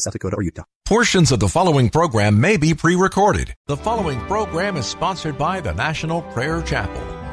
South Dakota, or Utah. Portions of the following program may be pre recorded. The following program is sponsored by the National Prayer Chapel.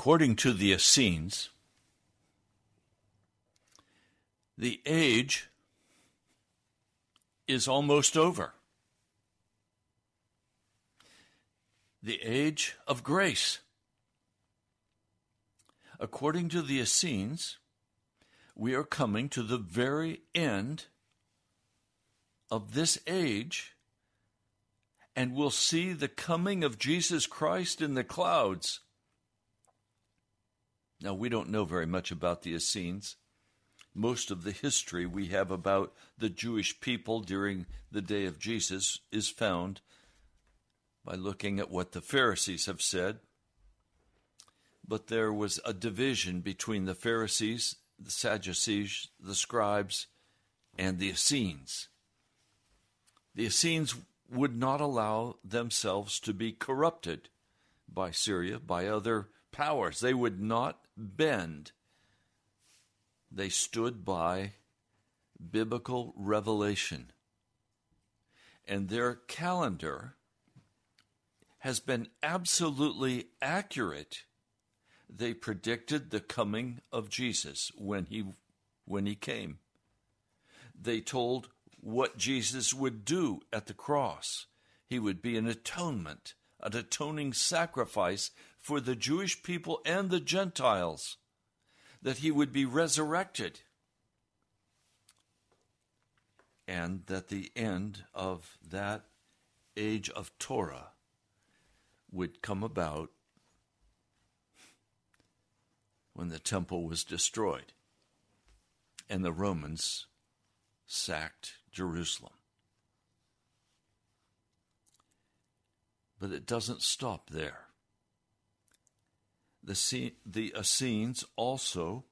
According to the Essenes, the age is almost over. The age of grace. According to the Essenes, we are coming to the very end of this age and will see the coming of Jesus Christ in the clouds. Now, we don't know very much about the Essenes. most of the history we have about the Jewish people during the day of Jesus is found by looking at what the Pharisees have said. But there was a division between the Pharisees, the Sadducees, the scribes, and the Essenes. The Essenes would not allow themselves to be corrupted by Syria, by other powers. They would not bend they stood by biblical revelation. And their calendar has been absolutely accurate. They predicted the coming of Jesus when he when he came. They told what Jesus would do at the cross. He would be an atonement, an atoning sacrifice for the Jewish people and the Gentiles that he would be resurrected and that the end of that age of Torah would come about when the temple was destroyed and the Romans sacked Jerusalem. But it doesn't stop there. The, the Essenes also,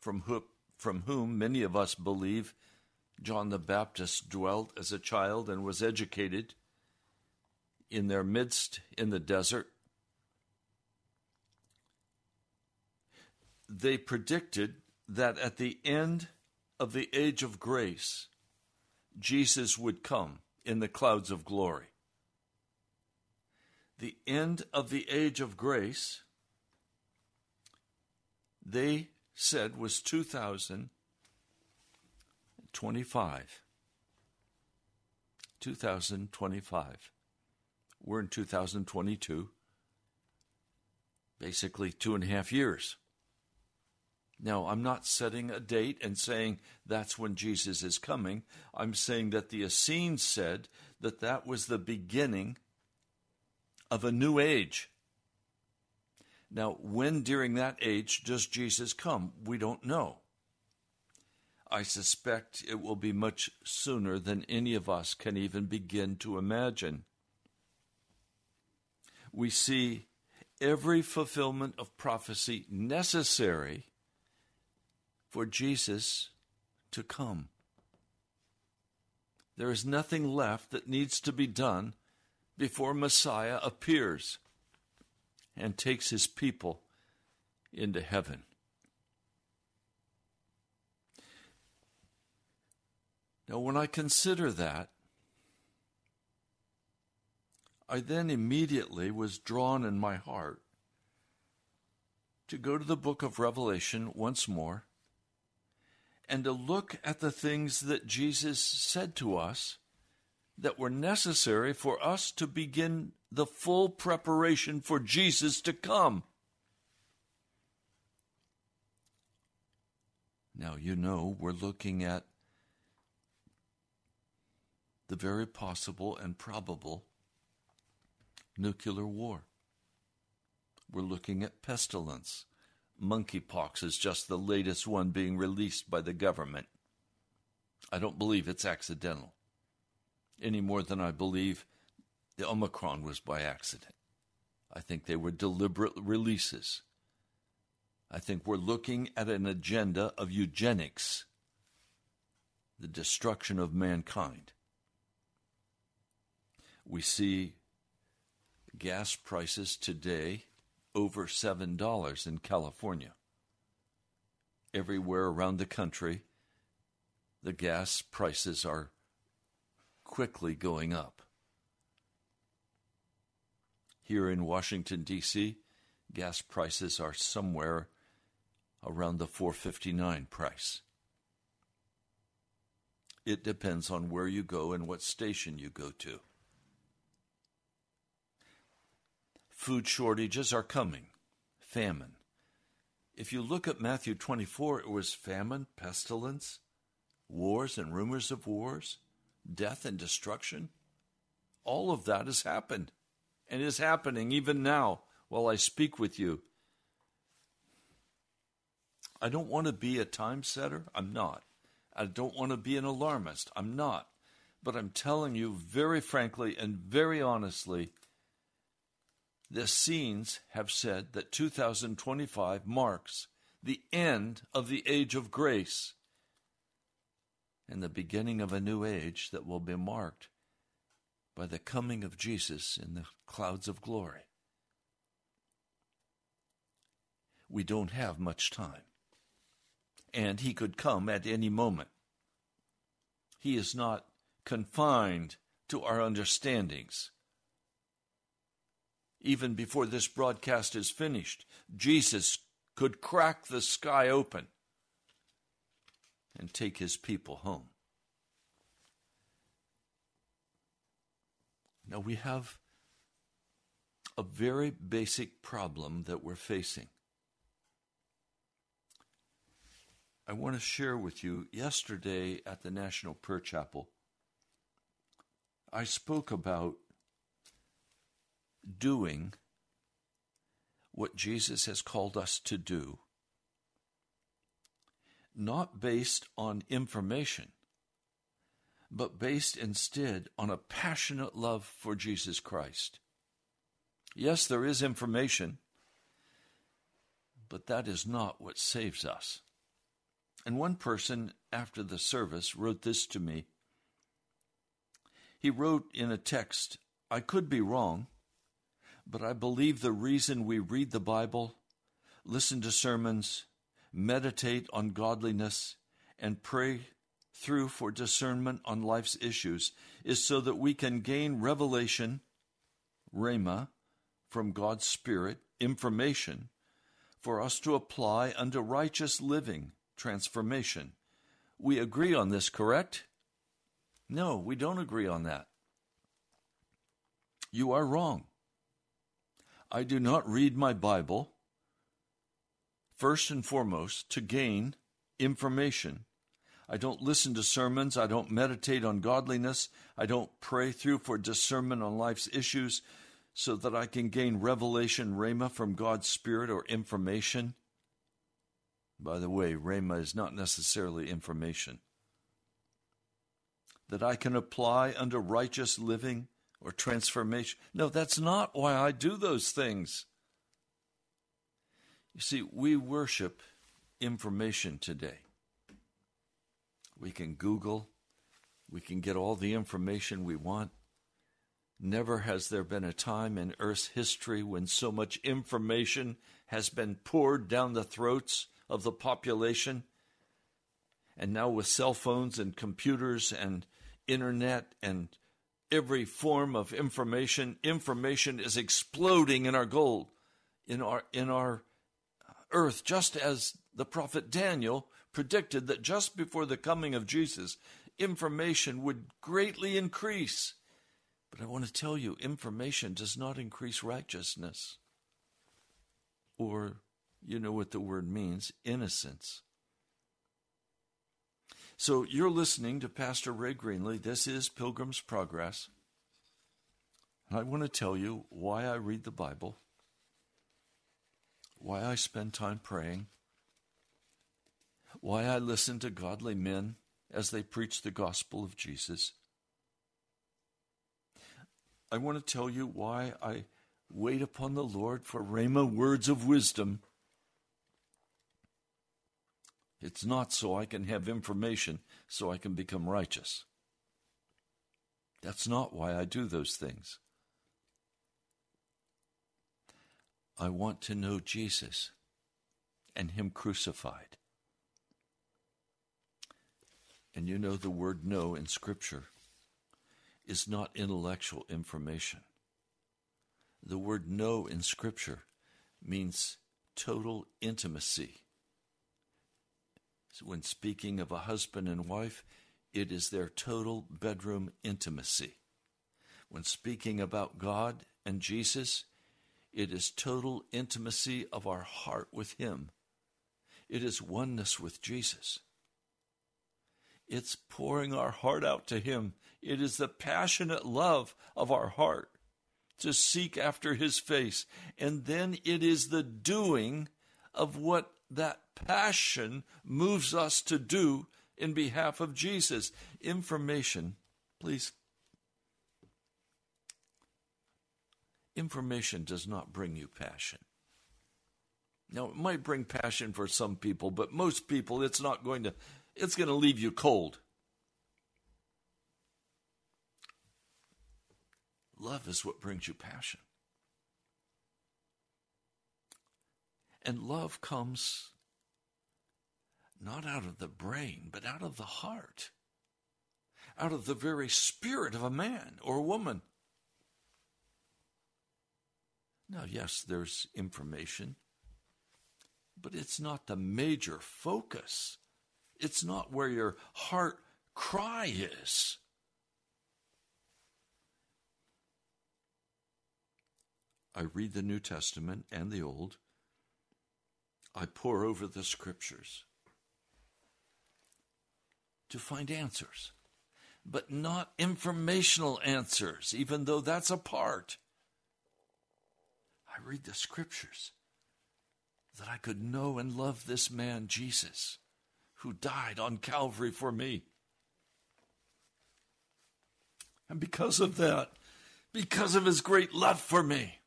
from, who, from whom many of us believe John the Baptist dwelt as a child and was educated in their midst in the desert. They predicted that at the end of the age of grace, Jesus would come in the clouds of glory the end of the age of grace, they said was 2025. 2025. We're in 2022. Basically, two and a half years. Now, I'm not setting a date and saying that's when Jesus is coming. I'm saying that the Essenes said that that was the beginning of a new age. Now, when during that age does Jesus come? We don't know. I suspect it will be much sooner than any of us can even begin to imagine. We see every fulfillment of prophecy necessary for Jesus to come. There is nothing left that needs to be done before Messiah appears and takes his people into heaven. Now, when I consider that, I then immediately was drawn in my heart to go to the book of Revelation once more and to look at the things that Jesus said to us that were necessary for us to begin the full preparation for Jesus to come. Now, you know, we're looking at the very possible and probable nuclear war. We're looking at pestilence. Monkeypox is just the latest one being released by the government. I don't believe it's accidental any more than I believe the Omicron was by accident. I think they were deliberate releases. I think we're looking at an agenda of eugenics, the destruction of mankind. We see gas prices today over $7 in California. Everywhere around the country, the gas prices are quickly going up. Here in Washington, D.C., gas prices are somewhere around the 459 price. It depends on where you go and what station you go to. Food shortages are coming, famine. If you look at Matthew 24, it was famine, pestilence, wars and rumors of wars death and destruction. All of that has happened and is happening even now while I speak with you. I don't want to be a time setter. I'm not. I don't want to be an alarmist. I'm not. But I'm telling you very frankly and very honestly, the Essenes have said that 2025 marks the end of the age of grace and the beginning of a new age that will be marked by the coming of Jesus in the clouds of glory. We don't have much time, and he could come at any moment. He is not confined to our understandings. Even before this broadcast is finished, Jesus could crack the sky open and take his people home. Now we have a very basic problem that we're facing. I want to share with you yesterday at the National Prayer Chapel, I spoke about doing what Jesus has called us to do, not based on information, but based instead on a passionate love for Jesus Christ. Yes, there is information, but that is not what saves us. And one person after the service wrote this to me. He wrote in a text, I could be wrong, but I believe the reason we read the Bible, listen to sermons, meditate on godliness, and pray through for discernment on life's issues is so that we can gain revelation, rhema, from God's Spirit, information, for us to apply unto righteous living, transformation. We agree on this, correct? No, we don't agree on that. You are wrong. I do not read my Bible, first and foremost, to gain information. I don't listen to sermons. I don't meditate on godliness. I don't pray through for discernment on life's issues so that I can gain revelation, rhema, from God's Spirit or information. By the way, rhema is not necessarily information. That I can apply unto righteous living or transformation. No, that's not why I do those things. You see, we worship information today. We can Google, we can get all the information we want. Never has there been a time in Earth's history when so much information has been poured down the throats of the population. And now, with cell phones and computers and internet and every form of information. Information is exploding in our gold, in our in our earth, just as the prophet Daniel predicted that just before the coming of Jesus, information would greatly increase. But I want to tell you, information does not increase righteousness. Or, you know what the word means innocence. So you're listening to Pastor Ray Greenley. This is Pilgrim's Progress. And I want to tell you why I read the Bible, why I spend time praying, why I listen to godly men as they preach the gospel of Jesus. I want to tell you why I wait upon the Lord for Rhema words of wisdom it's not so I can have information so I can become righteous. That's not why I do those things. I want to know Jesus and Him crucified. And you know, the word know in Scripture is not intellectual information. The word know in Scripture means total intimacy when speaking of a husband and wife, it is their total bedroom intimacy. When speaking about God and Jesus, it is total intimacy of our heart with Him. It is oneness with Jesus. It's pouring our heart out to Him. It is the passionate love of our heart to seek after His face. And then it is the doing of what that passion moves us to do in behalf of Jesus. Information, please. Information does not bring you passion. Now, it might bring passion for some people, but most people, it's not going to, it's going to leave you cold. Love is what brings you passion. And love comes not out of the brain, but out of the heart, out of the very spirit of a man or a woman. Now, yes, there's information, but it's not the major focus. It's not where your heart cry is. I read the New Testament and the Old. I pore over the scriptures to find answers, but not informational answers, even though that's a part. I read the scriptures that I could know and love this man, Jesus, who died on Calvary for me. And because of that, because of his great love for me,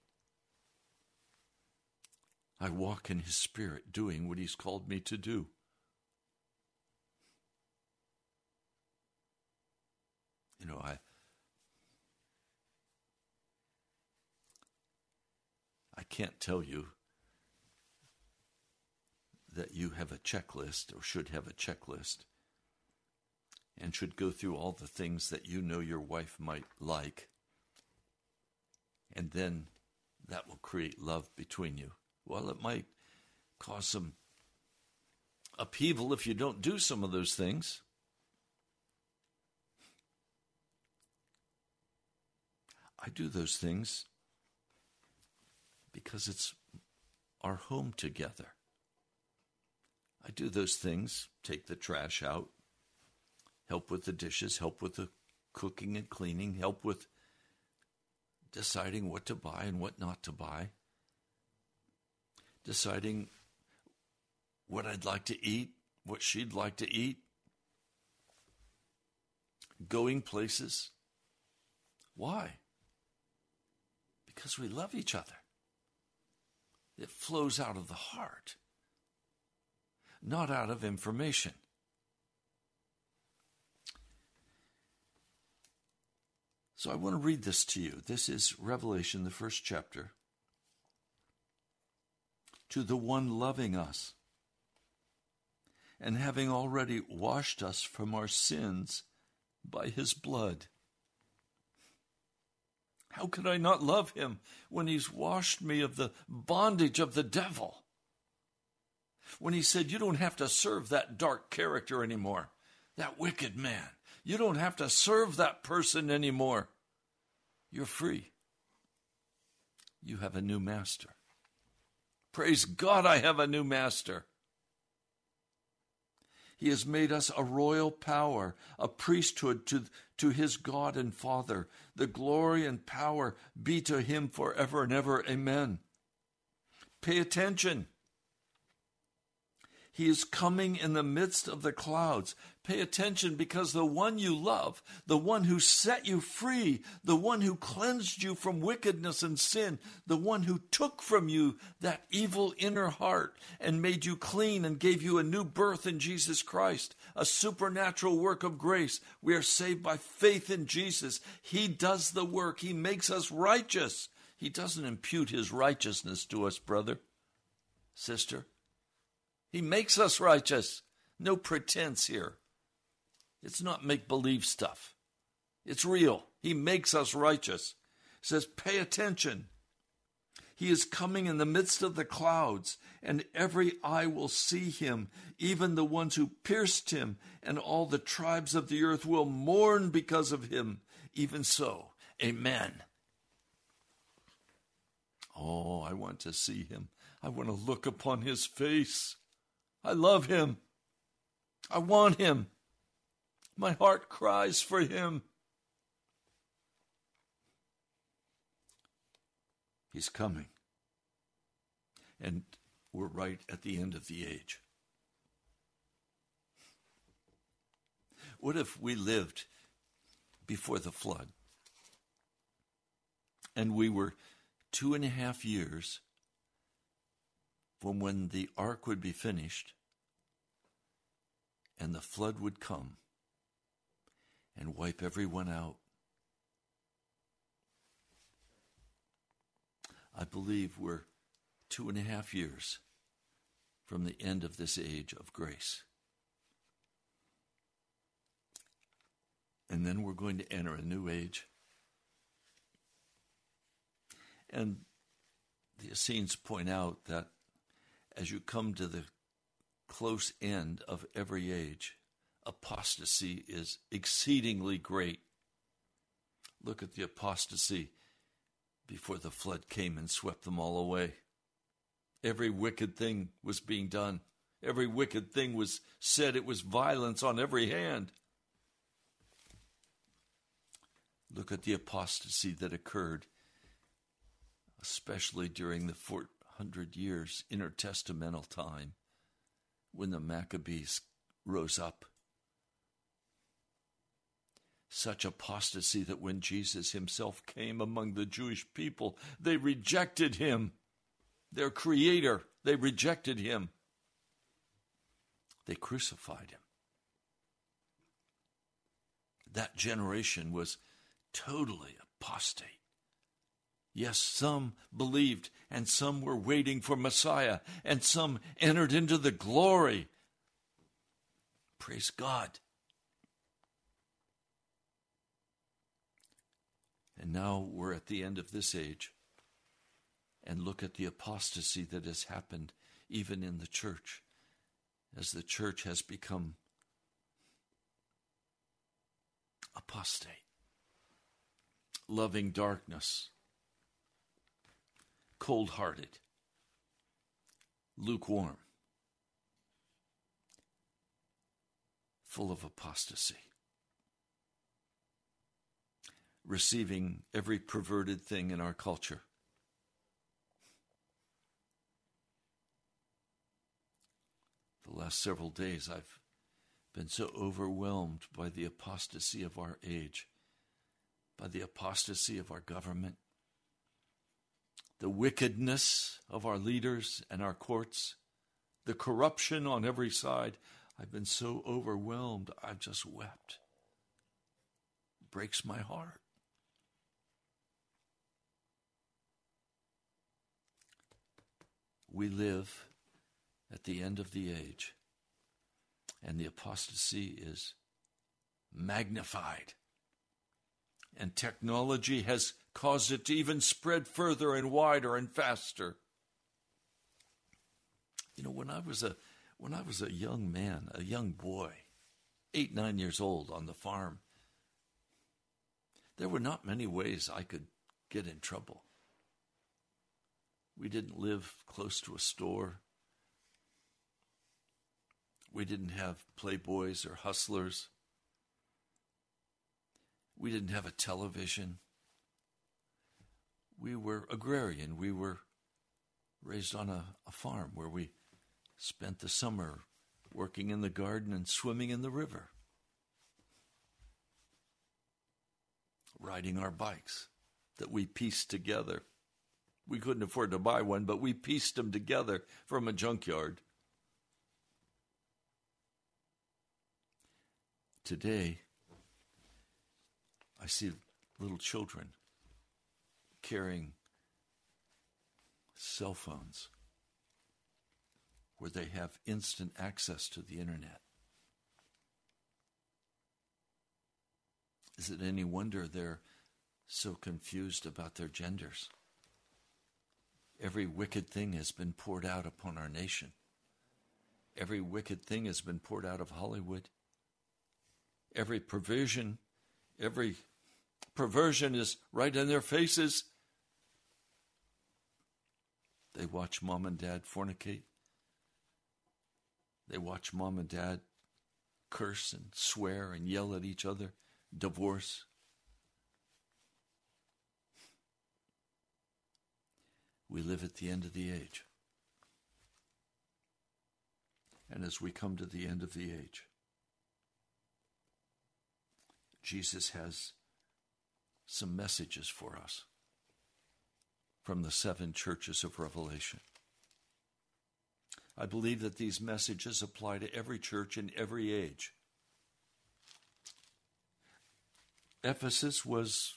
I walk in His Spirit doing what He's called me to do. You know, I. can't tell you that you have a checklist or should have a checklist and should go through all the things that you know your wife might like. And then that will create love between you. Well, it might cause some upheaval if you don't do some of those things. I do those things because it's our home together. I do those things, take the trash out, help with the dishes, help with the cooking and cleaning, help with deciding what to buy and what not to buy deciding what I'd like to eat, what she'd like to eat, going places. Why? Because we love each other. It flows out of the heart, not out of information. So I want to read this to you. This is Revelation, the first chapter to the one loving us and having already washed us from our sins by his blood. How could I not love him when he's washed me of the bondage of the devil? When he said, You don't have to serve that dark character anymore, that wicked man. You don't have to serve that person anymore. You're free. You have a new master. Praise God, I have a new master. He has made us a royal power, a priesthood to, to his God and Father. The glory and power be to him forever and ever. Amen. Pay attention. He is coming in the midst of the clouds. Pay attention because the one you love, the one who set you free, the one who cleansed you from wickedness and sin, the one who took from you that evil inner heart and made you clean and gave you a new birth in Jesus Christ, a supernatural work of grace. We are saved by faith in Jesus. He does the work, He makes us righteous. He doesn't impute His righteousness to us, brother, sister. He makes us righteous. No pretense here. It's not make believe stuff. It's real. He makes us righteous. He says, pay attention. He is coming in the midst of the clouds, and every eye will see him, even the ones who pierced him, and all the tribes of the earth will mourn because of him. Even so, amen. Oh, I want to see him. I want to look upon his face. I love him. I want him. My heart cries for him. He's coming. And we're right at the end of the age. What if we lived before the flood and we were two and a half years from when the ark would be finished and the flood would come and wipe everyone out? I believe we're two and a half years from the end of this age of grace. And then we're going to enter a new age. And the Essenes point out that as you come to the close end of every age, apostasy is exceedingly great. Look at the apostasy before the flood came and swept them all away. Every wicked thing was being done. Every wicked thing was said. It was violence on every hand. Look at the apostasy that occurred, especially during the 400 years intertestamental time when the Maccabees rose up such apostasy that when Jesus himself came among the Jewish people, they rejected him, their creator. They rejected him. They crucified him. That generation was totally apostate. Yes, some believed, and some were waiting for Messiah, and some entered into the glory. Praise God. And now we're at the end of this age. And look at the apostasy that has happened even in the church as the church has become apostate, loving darkness, cold hearted, lukewarm, full of apostasy receiving every perverted thing in our culture. The last several days, I've been so overwhelmed by the apostasy of our age, by the apostasy of our government, the wickedness of our leaders and our courts, the corruption on every side. I've been so overwhelmed, I've just wept. It breaks my heart. we live at the end of the age, and the apostasy is magnified. And technology has caused it to even spread further and wider and faster. You know, when I was a when I was a young man, a young boy, eight, nine years old on the farm, there were not many ways I could get in trouble. We didn't live close to a store. We didn't have playboys or hustlers. We didn't have a television. We were agrarian. We were raised on a, a farm where we spent the summer working in the garden and swimming in the river, riding our bikes that we pieced together. We couldn't afford to buy one, but we pieced them together from a junkyard. Today, I see little children carrying cell phones where they have instant access to the internet. Is it any wonder they're so confused about their genders? Every wicked thing has been poured out upon our nation. Every wicked thing has been poured out of Hollywood. Every provision, every perversion is right in their faces. They watch mom and dad fornicate. They watch mom and dad curse and swear and yell at each other, divorce. We live at the end of the age. And as we come to the end of the age, Jesus has some messages for us from the seven churches of Revelation. I believe that these messages apply to every church in every age. Ephesus was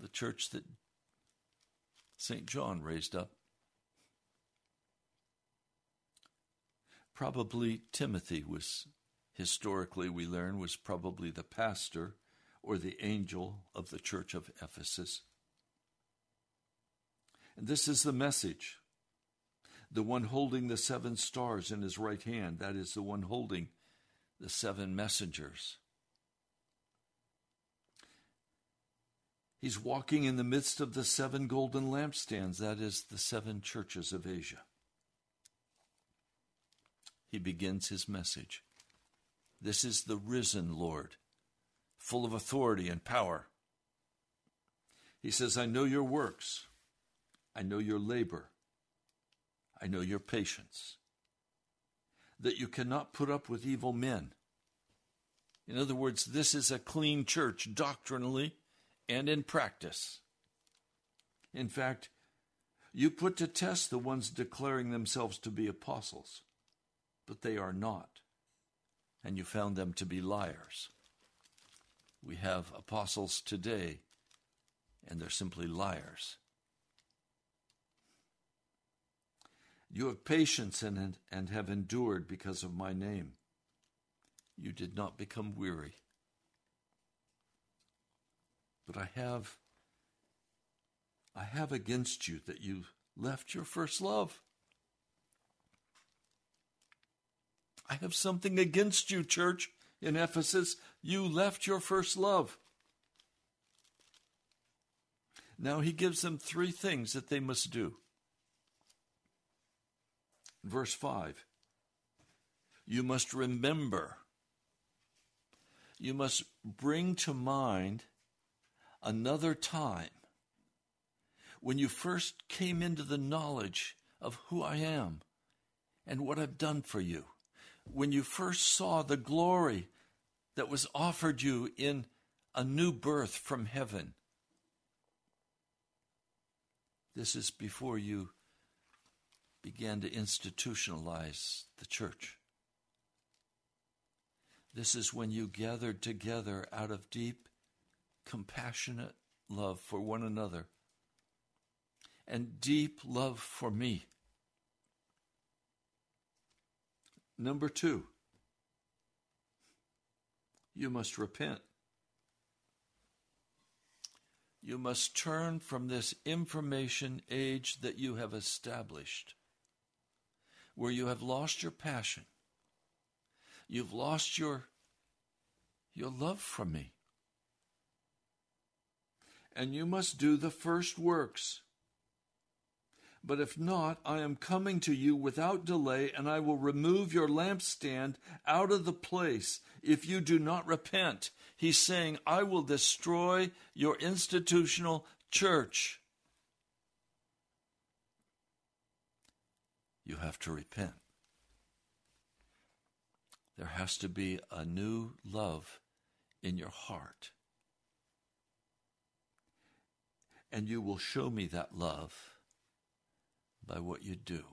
the church that St. John raised up. Probably Timothy was, historically, we learn, was probably the pastor or the angel of the church of Ephesus. And this is the message. The one holding the seven stars in his right hand, that is the one holding the seven messengers. He's walking in the midst of the seven golden lampstands, that is the seven churches of Asia. He begins his message. This is the risen Lord, full of authority and power. He says, I know your works. I know your labor. I know your patience. That you cannot put up with evil men. In other words, this is a clean church doctrinally and in practice. In fact, you put to test the ones declaring themselves to be apostles, but they are not, and you found them to be liars. We have apostles today, and they're simply liars. You have patience and, and have endured because of my name. You did not become weary. But I have I have against you that you left your first love. I have something against you, church in Ephesus. You left your first love. Now he gives them three things that they must do. Verse 5 You must remember, you must bring to mind another time when you first came into the knowledge of who I am and what I've done for you, when you first saw the glory that was offered you in a new birth from heaven. This is before you began to institutionalize the church. This is when you gathered together out of deep, compassionate love for one another and deep love for me. Number two, you must repent. You must turn from this information age that you have established where you have lost your passion. You've lost your, your love for me. And you must do the first works. But if not, I am coming to you without delay, and I will remove your lampstand out of the place if you do not repent. He's saying, I will destroy your institutional church. You have to repent. There has to be a new love in your heart. And you will show me that love by what you do.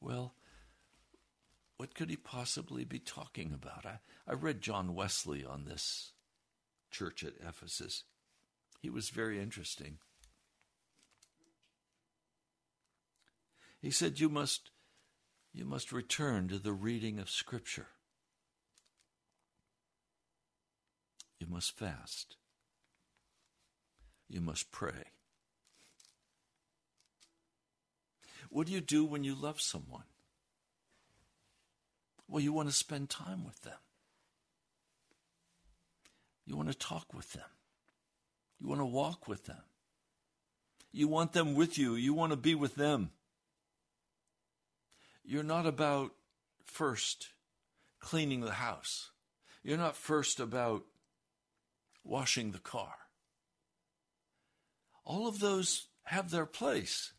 Well, what could he possibly be talking about? I, I read John Wesley on this church at Ephesus. He was very interesting. He said, You must, you must return to the reading of Scripture. You must fast. You must pray. What do you do when you love someone? Well, you want to spend time with them. You want to talk with them. You want to walk with them. You want them with you. You want to be with them you're not about first cleaning the house. You're not first about washing the car. All of those have their place,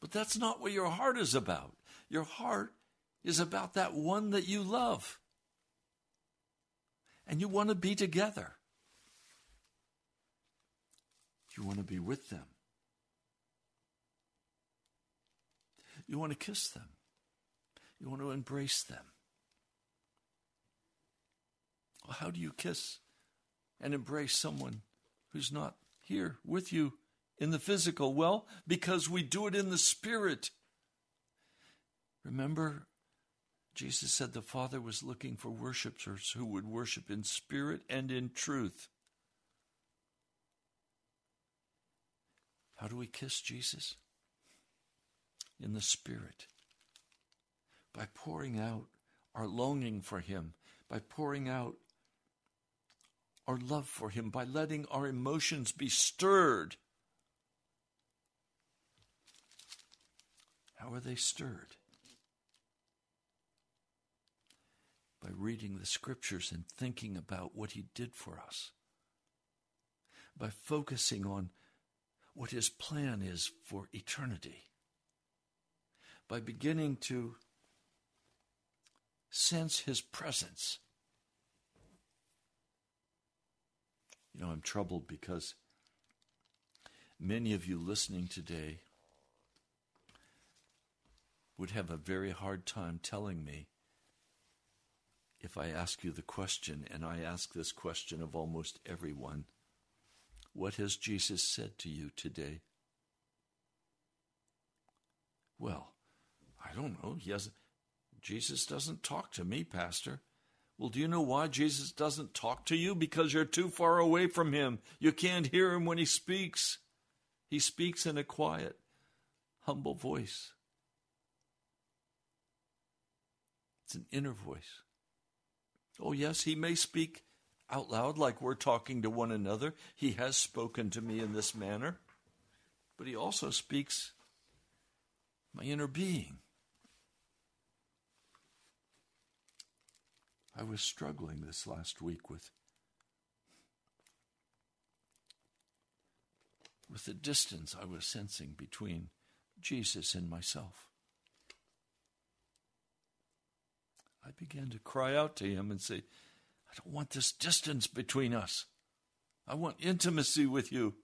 but that's not what your heart is about. Your heart is about that one that you love. and you want to be together. You want to be with them. You want to kiss them. You want to embrace them. Well, how do you kiss and embrace someone who's not here with you in the physical? Well, because we do it in the spirit. Remember, Jesus said the Father was looking for worshipers who would worship in spirit and in truth. How do we kiss Jesus? In the Spirit. By pouring out our longing for Him, by pouring out our love for Him, by letting our emotions be stirred. How are they stirred? By reading the scriptures and thinking about what He did for us. By focusing on what his plan is for eternity by beginning to sense his presence. You know, I'm troubled because many of you listening today would have a very hard time telling me if I ask you the question, and I ask this question of almost everyone what has Jesus said to you today? Well, I don't know. He has Jesus doesn't talk to me, pastor. Well, do you know why Jesus doesn't talk to you? Because you're too far away from him. You can't hear him when he speaks. He speaks in a quiet, humble voice. It's an inner voice. Oh, yes, he may speak out loud like we're talking to one another. He has spoken to me in this manner, but He also speaks my inner being. I was struggling this last week with with the distance I was sensing between Jesus and myself. I began to cry out to him and say, I don't want this distance between us. I want intimacy with you.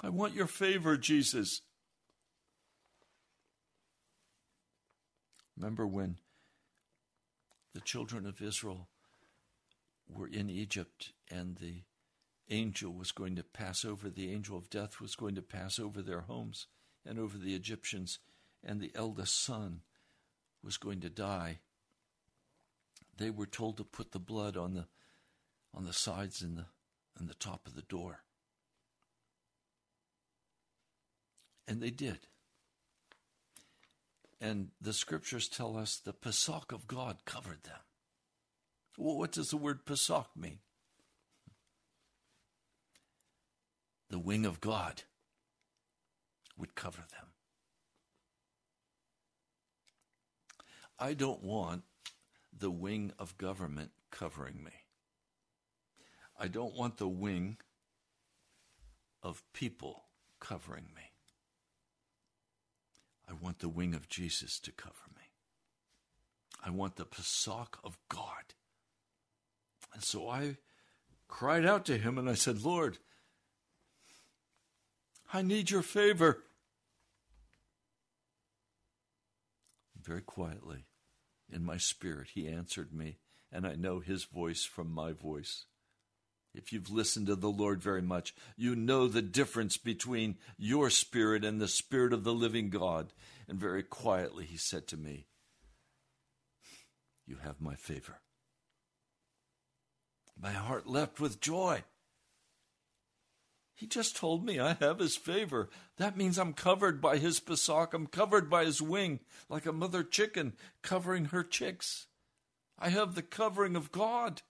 I want your favor, Jesus. Remember when the children of Israel were in Egypt and the angel was going to pass over, the angel of death was going to pass over their homes and over the Egyptians, and the eldest son was going to die they were told to put the blood on the on the sides and the and the top of the door. And they did. And the scriptures tell us the Pesach of God covered them. Well, what does the word Pesach mean? The wing of God would cover them. I don't want the wing of government covering me. I don't want the wing of people covering me. I want the wing of Jesus to cover me. I want the Pesach of God. And so I cried out to him and I said, Lord, I need your favor. Very quietly, in my spirit, he answered me, and I know his voice from my voice. If you've listened to the Lord very much, you know the difference between your spirit and the spirit of the living God. And very quietly, he said to me, You have my favor. My heart leapt with joy. He just told me I have his favor. That means I'm covered by his Pesach. I'm covered by his wing, like a mother chicken covering her chicks. I have the covering of God.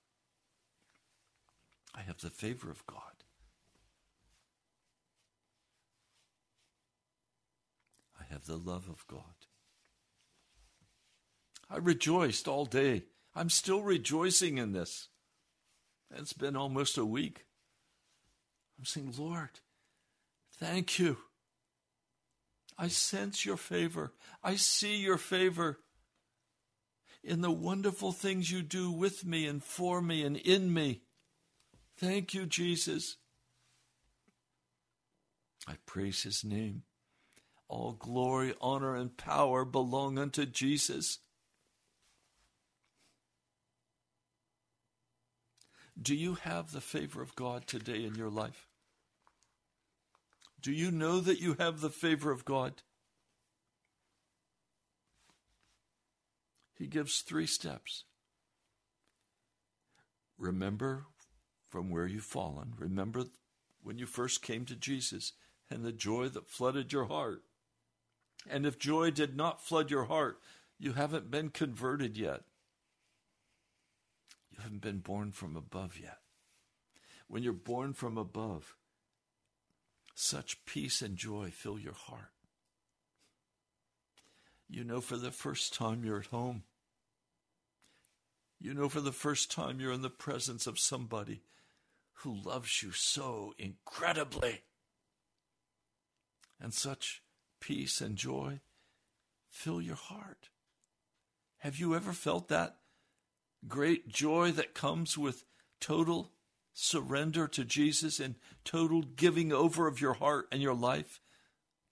I have the favor of God. I have the love of God. I rejoiced all day. I'm still rejoicing in this. It's been almost a week. I'm saying, Lord, thank you. I sense your favor. I see your favor. in the wonderful things you do with me and for me and in me. Thank you, Jesus. I praise his name. All glory, honor, and power belong unto Jesus. Do you have the favor of God today in your life? Do you know that you have the favor of God? He gives three steps. Remember from where you've fallen. Remember when you first came to Jesus and the joy that flooded your heart. And if joy did not flood your heart, you haven't been converted yet. You haven't been born from above yet. When you're born from above, such peace and joy fill your heart. You know, for the first time you're at home. You know, for the first time you're in the presence of somebody who loves you so incredibly. And such peace and joy fill your heart. Have you ever felt that great joy that comes with total surrender to Jesus and total giving over of your heart and your life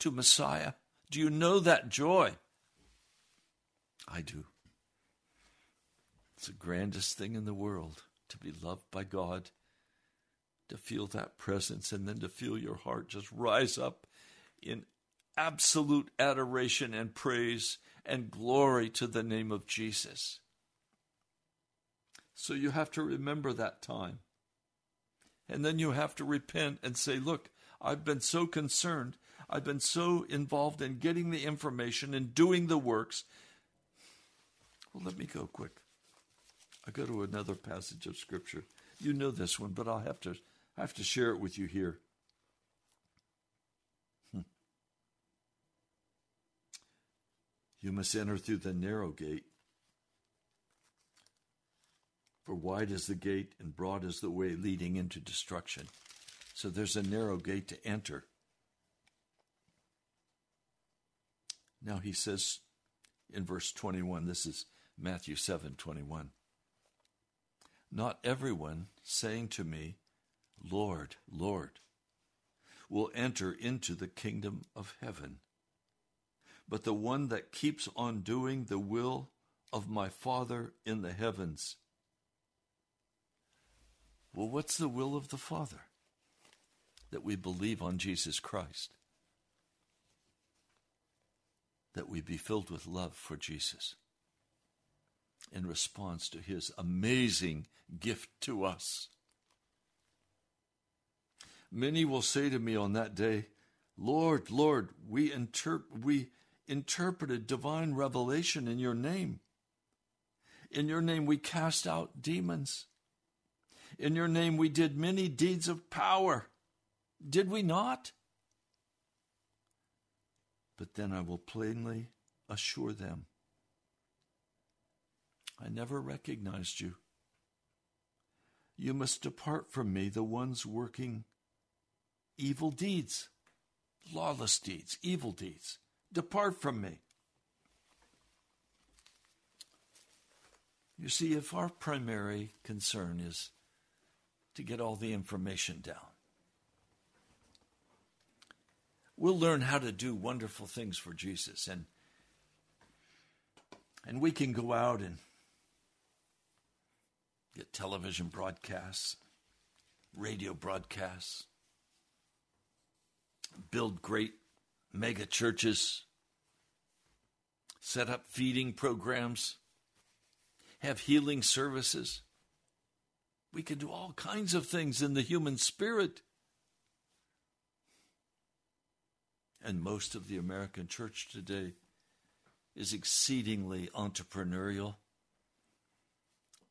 to Messiah? Do you know that joy? I do. It's the grandest thing in the world to be loved by God to feel that presence and then to feel your heart just rise up in absolute adoration and praise and glory to the name of Jesus. So you have to remember that time. And then you have to repent and say, Look, I've been so concerned. I've been so involved in getting the information and doing the works. Well, let me go quick. I go to another passage of Scripture. You know this one, but I'll have to I have to share it with you here. Hmm. You must enter through the narrow gate. For wide is the gate and broad is the way leading into destruction. So there's a narrow gate to enter. Now he says in verse 21, this is Matthew 7 21. Not everyone saying to me, Lord, Lord, will enter into the kingdom of heaven. But the one that keeps on doing the will of my Father in the heavens. Well, what's the will of the Father? That we believe on Jesus Christ. That we be filled with love for Jesus in response to his amazing gift to us. Many will say to me on that day, Lord, Lord, we, interp- we interpreted divine revelation in your name. In your name we cast out demons. In your name we did many deeds of power. Did we not? But then I will plainly assure them I never recognized you. You must depart from me, the ones working evil deeds, lawless deeds, evil deeds. Depart from me. You see, if our primary concern is to get all the information down, we'll learn how to do wonderful things for Jesus and and we can go out and get television broadcasts, radio broadcasts, build great mega churches, set up feeding programs, have healing services. We can do all kinds of things in the human spirit. And most of the American church today is exceedingly entrepreneurial.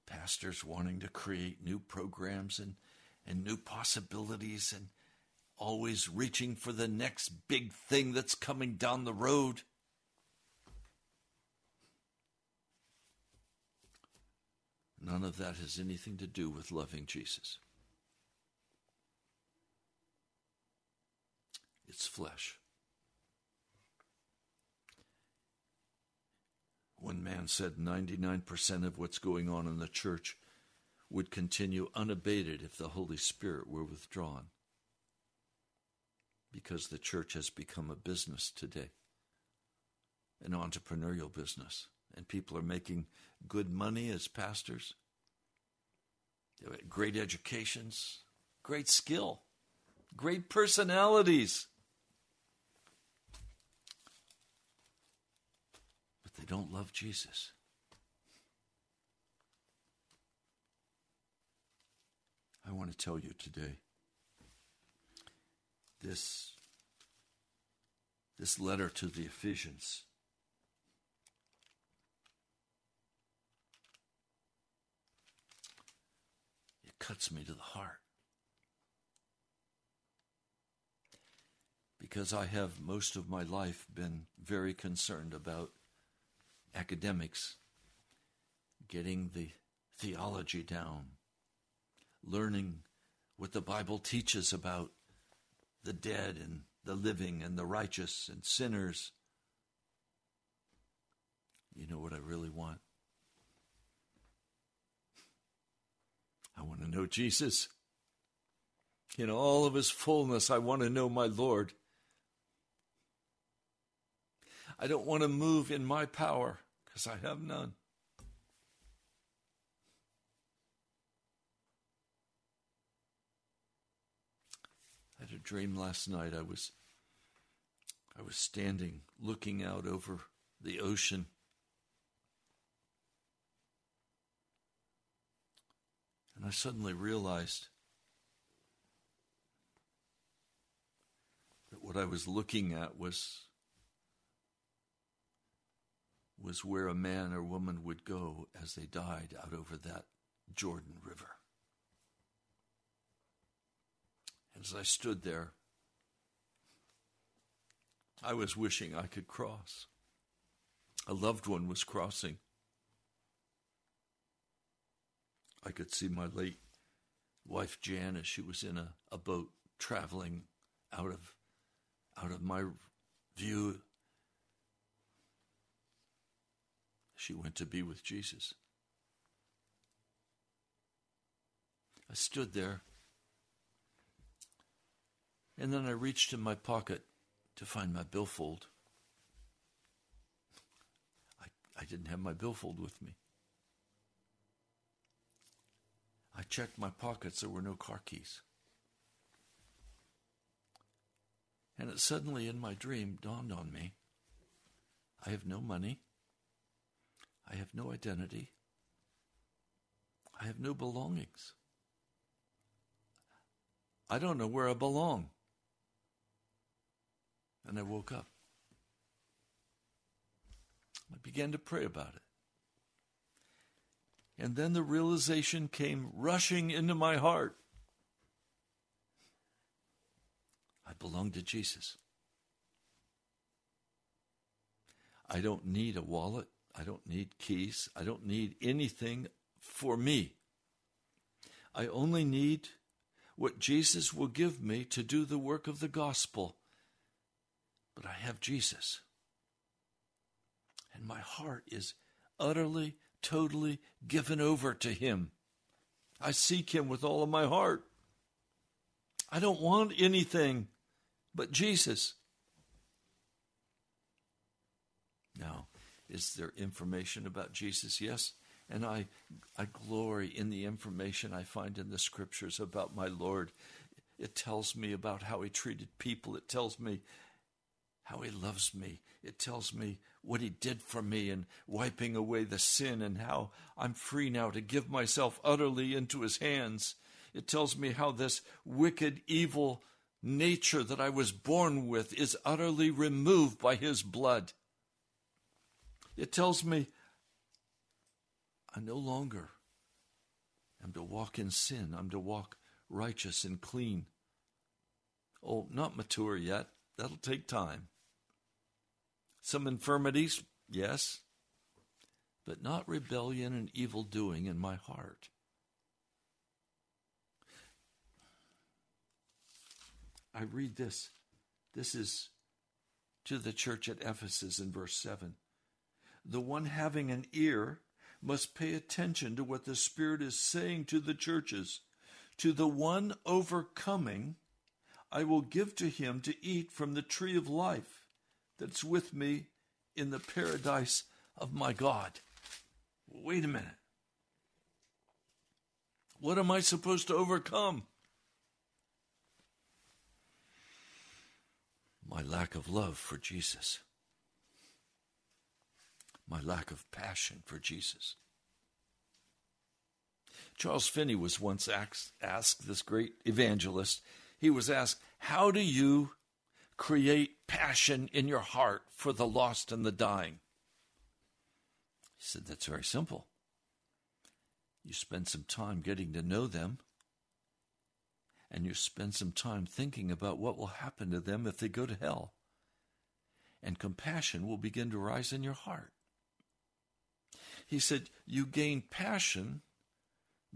Pastors wanting to create new programs and, and new possibilities and always reaching for the next big thing that's coming down the road. None of that has anything to do with loving Jesus. It's flesh. One man said 99% of what's going on in the church would continue unabated if the Holy Spirit were withdrawn. Because the church has become a business today, an entrepreneurial business, and people are making good money as pastors, great educations, great skill, great personalities. But they don't love Jesus. I want to tell you today this, this letter to the Ephesians. It cuts me to the heart. Because I have most of my life been very concerned about academics, getting the theology down, learning what the Bible teaches about the dead and the living and the righteous and sinners. You know what I really want? I want to know Jesus. In all of his fullness, I want to know my Lord. I don't want to move in my power because I have none. Dream last night. I was I was standing looking out over the ocean. And I suddenly realized that what I was looking at was was where a man or woman would go as they died out over that Jordan River. As I stood there, I was wishing I could cross. A loved one was crossing. I could see my late wife Jan as she was in a, a boat traveling out of out of my view. She went to be with Jesus. I stood there and then I reached in my pocket to find my billfold. I, I didn't have my billfold with me. I checked my pockets, there were no car keys. And it suddenly, in my dream, dawned on me I have no money. I have no identity. I have no belongings. I don't know where I belong. And I woke up. I began to pray about it. And then the realization came rushing into my heart I belong to Jesus. I don't need a wallet. I don't need keys. I don't need anything for me. I only need what Jesus will give me to do the work of the gospel but I have Jesus. And my heart is utterly, totally given over to Him. I seek Him with all of my heart. I don't want anything but Jesus. Now, is there information about Jesus? Yes. And I, I glory in the information I find in the scriptures about my Lord. It tells me about how he treated people. It tells me how he loves me. It tells me what he did for me and wiping away the sin and how I'm free now to give myself utterly into his hands. It tells me how this wicked, evil nature that I was born with is utterly removed by his blood. It tells me I no longer am to walk in sin. I'm to walk righteous and clean. Oh, not mature yet. That'll take time. Some infirmities, yes, but not rebellion and evil doing in my heart. I read this. This is to the church at Ephesus in verse 7. the one having an ear must pay attention to what the Spirit is saying to the churches. To the one overcoming, I will give to him to eat from the tree of life that's with me in the paradise of my God. Wait a minute. What am I supposed to overcome? My lack of love for Jesus my lack of passion for Jesus. Charles Finney was once asked, asked, this great evangelist, he was asked, How do you create passion in your heart for the lost and the dying? He said, That's very simple. You spend some time getting to know them, and you spend some time thinking about what will happen to them if they go to hell. And compassion will begin to rise in your heart. He said, You gain passion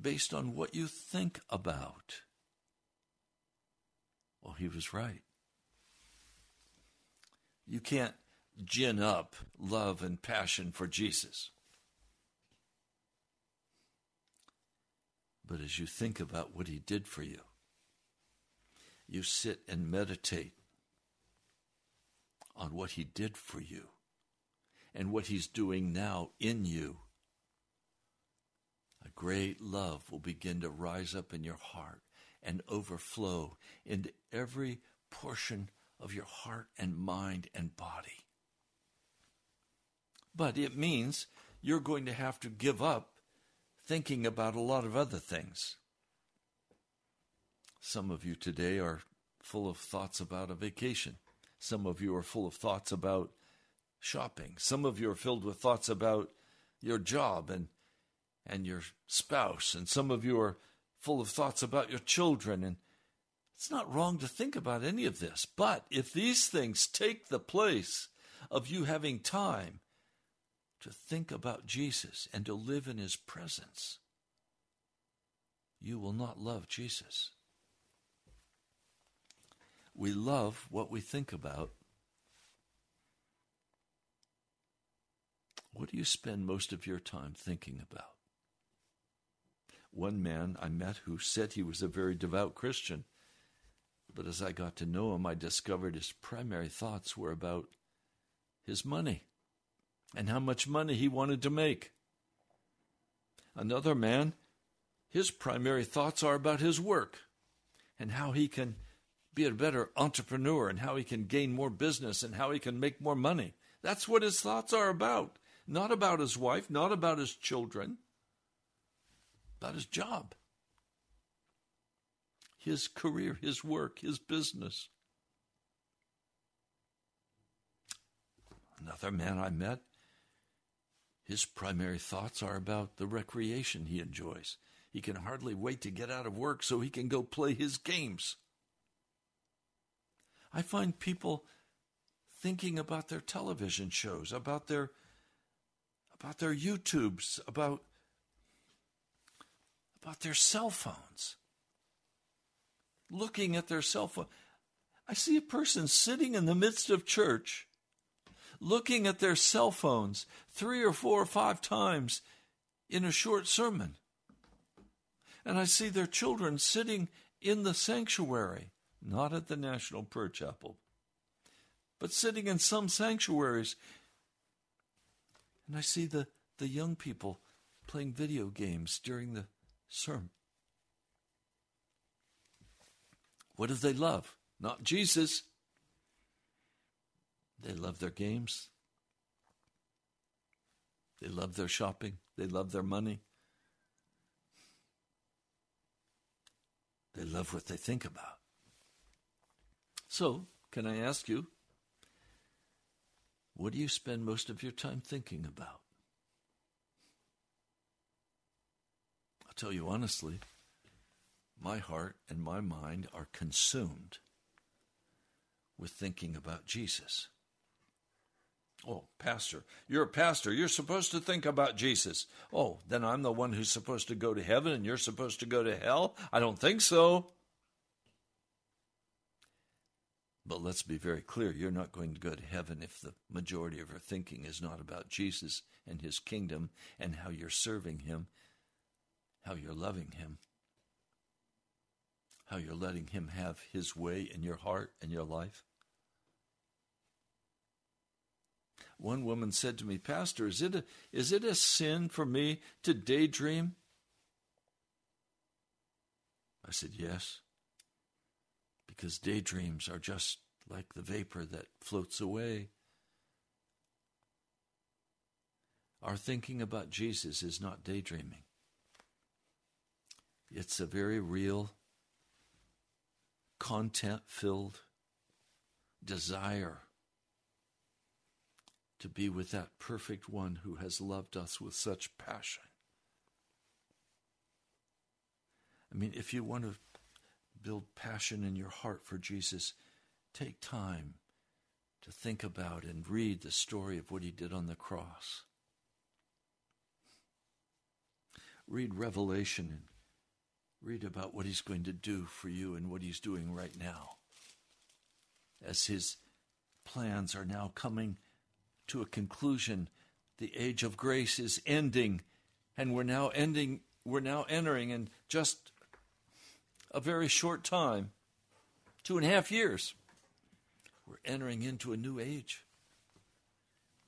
based on what you think about. Well, he was right. You can't gin up love and passion for Jesus. But as you think about what he did for you, you sit and meditate on what he did for you and what he's doing now in you a great love will begin to rise up in your heart and overflow into every portion of your heart and mind and body. But it means you're going to have to give up thinking about a lot of other things. Some of you today are full of thoughts about a vacation. Some of you are full of thoughts about shopping. Some of you are filled with thoughts about your job and and your spouse, and some of you are full of thoughts about your children. And it's not wrong to think about any of this. But if these things take the place of you having time to think about Jesus and to live in his presence, you will not love Jesus. We love what we think about. What do you spend most of your time thinking about? one man I met who said he was a very devout Christian. But as I got to know him, I discovered his primary thoughts were about his money and how much money he wanted to make. Another man, his primary thoughts are about his work and how he can be a better entrepreneur and how he can gain more business and how he can make more money. That's what his thoughts are about. Not about his wife, not about his children about his job, his career, his work, his business. Another man I met, his primary thoughts are about the recreation he enjoys. He can hardly wait to get out of work so he can go play his games. I find people thinking about their television shows, about their about their YouTubes, about about their cell phones. Looking at their cell phone. I see a person sitting in the midst of church looking at their cell phones three or four or five times in a short sermon. And I see their children sitting in the sanctuary, not at the National Prayer Chapel, but sitting in some sanctuaries. And I see the, the young people playing video games during the sermon. What do they love? Not Jesus. They love their games. They love their shopping. They love their money. They love what they think about. So, can I ask you, what do you spend most of your time thinking about? I'll tell you honestly, my heart and my mind are consumed with thinking about Jesus. Oh, pastor, you're a pastor. You're supposed to think about Jesus. Oh, then I'm the one who's supposed to go to heaven and you're supposed to go to hell? I don't think so. But let's be very clear you're not going to go to heaven if the majority of your thinking is not about Jesus and his kingdom and how you're serving him, how you're loving him, how you're letting him have his way in your heart and your life. One woman said to me, Pastor, is it a, is it a sin for me to daydream? I said, Yes because daydreams are just like the vapor that floats away. Our thinking about Jesus is not daydreaming. It's a very real, content filled desire to be with that perfect one who has loved us with such passion. I mean, if you want to build passion in your heart for Jesus, take time to think about and read the story of what he did on the cross. Read Revelation read about what he's going to do for you and what he's doing right now. As his plans are now coming to a conclusion, the age of grace is ending, and we're now ending, we're now entering in just a very short time two and a half years. We're entering into a new age.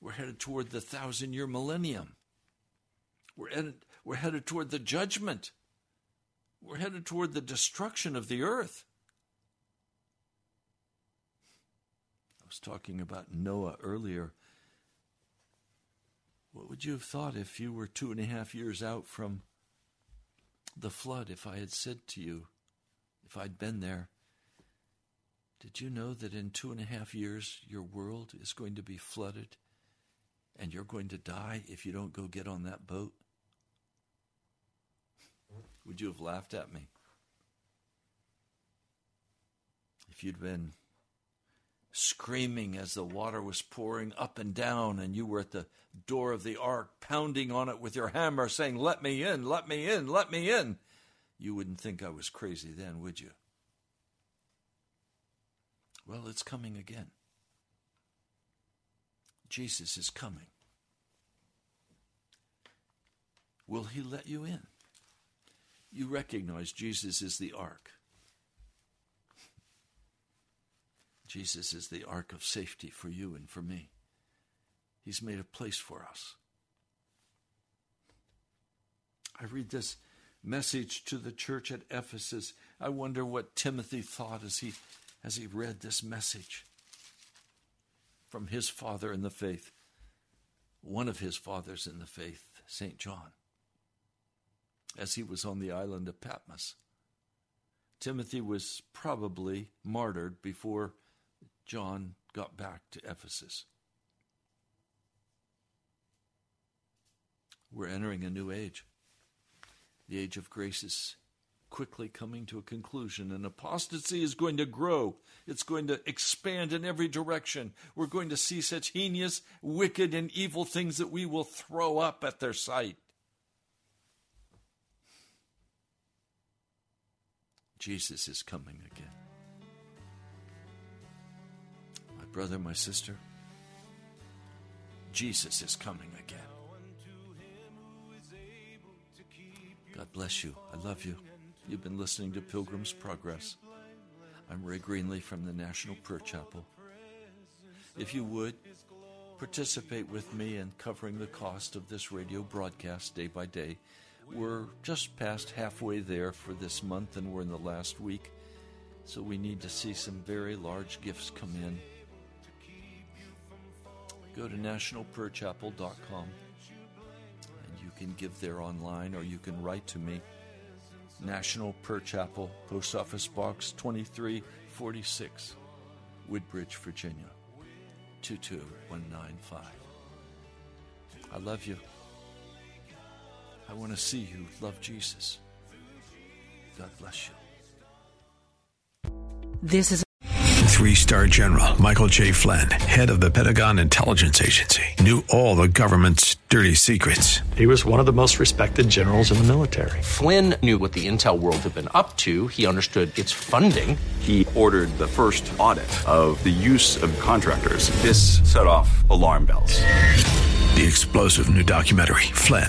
We're headed toward the thousand year millennium. We're we're headed toward the judgment. We're headed toward the destruction of the earth. I was talking about Noah earlier. What would you have thought if you were two and a half years out from the flood if I had said to you, if I'd been there, did you know that in two and a half years your world is going to be flooded and you're going to die if you don't go get on that boat? Would you have laughed at me? If you'd been screaming as the water was pouring up and down, and you were at the door of the ark, pounding on it with your hammer, saying, Let me in, let me in, let me in. You wouldn't think I was crazy then, would you? Well, it's coming again. Jesus is coming. Will he let you in? You recognize Jesus is the ark. Jesus is the ark of safety for you and for me. He's made a place for us. I read this message to the church at Ephesus. I wonder what Timothy thought as he as he read this message from his father in the faith, one of his fathers in the faith, St. John, as he was on the island of Patmos. Timothy was probably martyred before John got back to Ephesus. We're entering a new age. The age of grace is quickly coming to a conclusion, and apostasy is going to grow. It's going to expand in every direction. We're going to see such heinous, wicked, and evil things that we will throw up at their sight. Jesus is coming again. My brother, my sister, Jesus is coming again. God bless you. I love you. You've been listening to Pilgrim's Progress. I'm Ray Greenley from the National Prayer Chapel. If you would, participate with me in covering the cost of this radio broadcast day by day. We're just past halfway there for this month, and we're in the last week, so we need to see some very large gifts come in. Go to nationalprayerchapel.com and you can give there online or you can write to me. National Prayer Chapel, Post Office Box 2346, Woodbridge, Virginia 22195. I love you. I want to see you love Jesus. God bless you. This is Three star general Michael J. Flynn, head of the Pentagon Intelligence Agency, knew all the government's dirty secrets. He was one of the most respected generals in the military. Flynn knew what the intel world had been up to. He understood its funding. He ordered the first audit of the use of contractors. This set off alarm bells. The explosive new documentary, Flynn,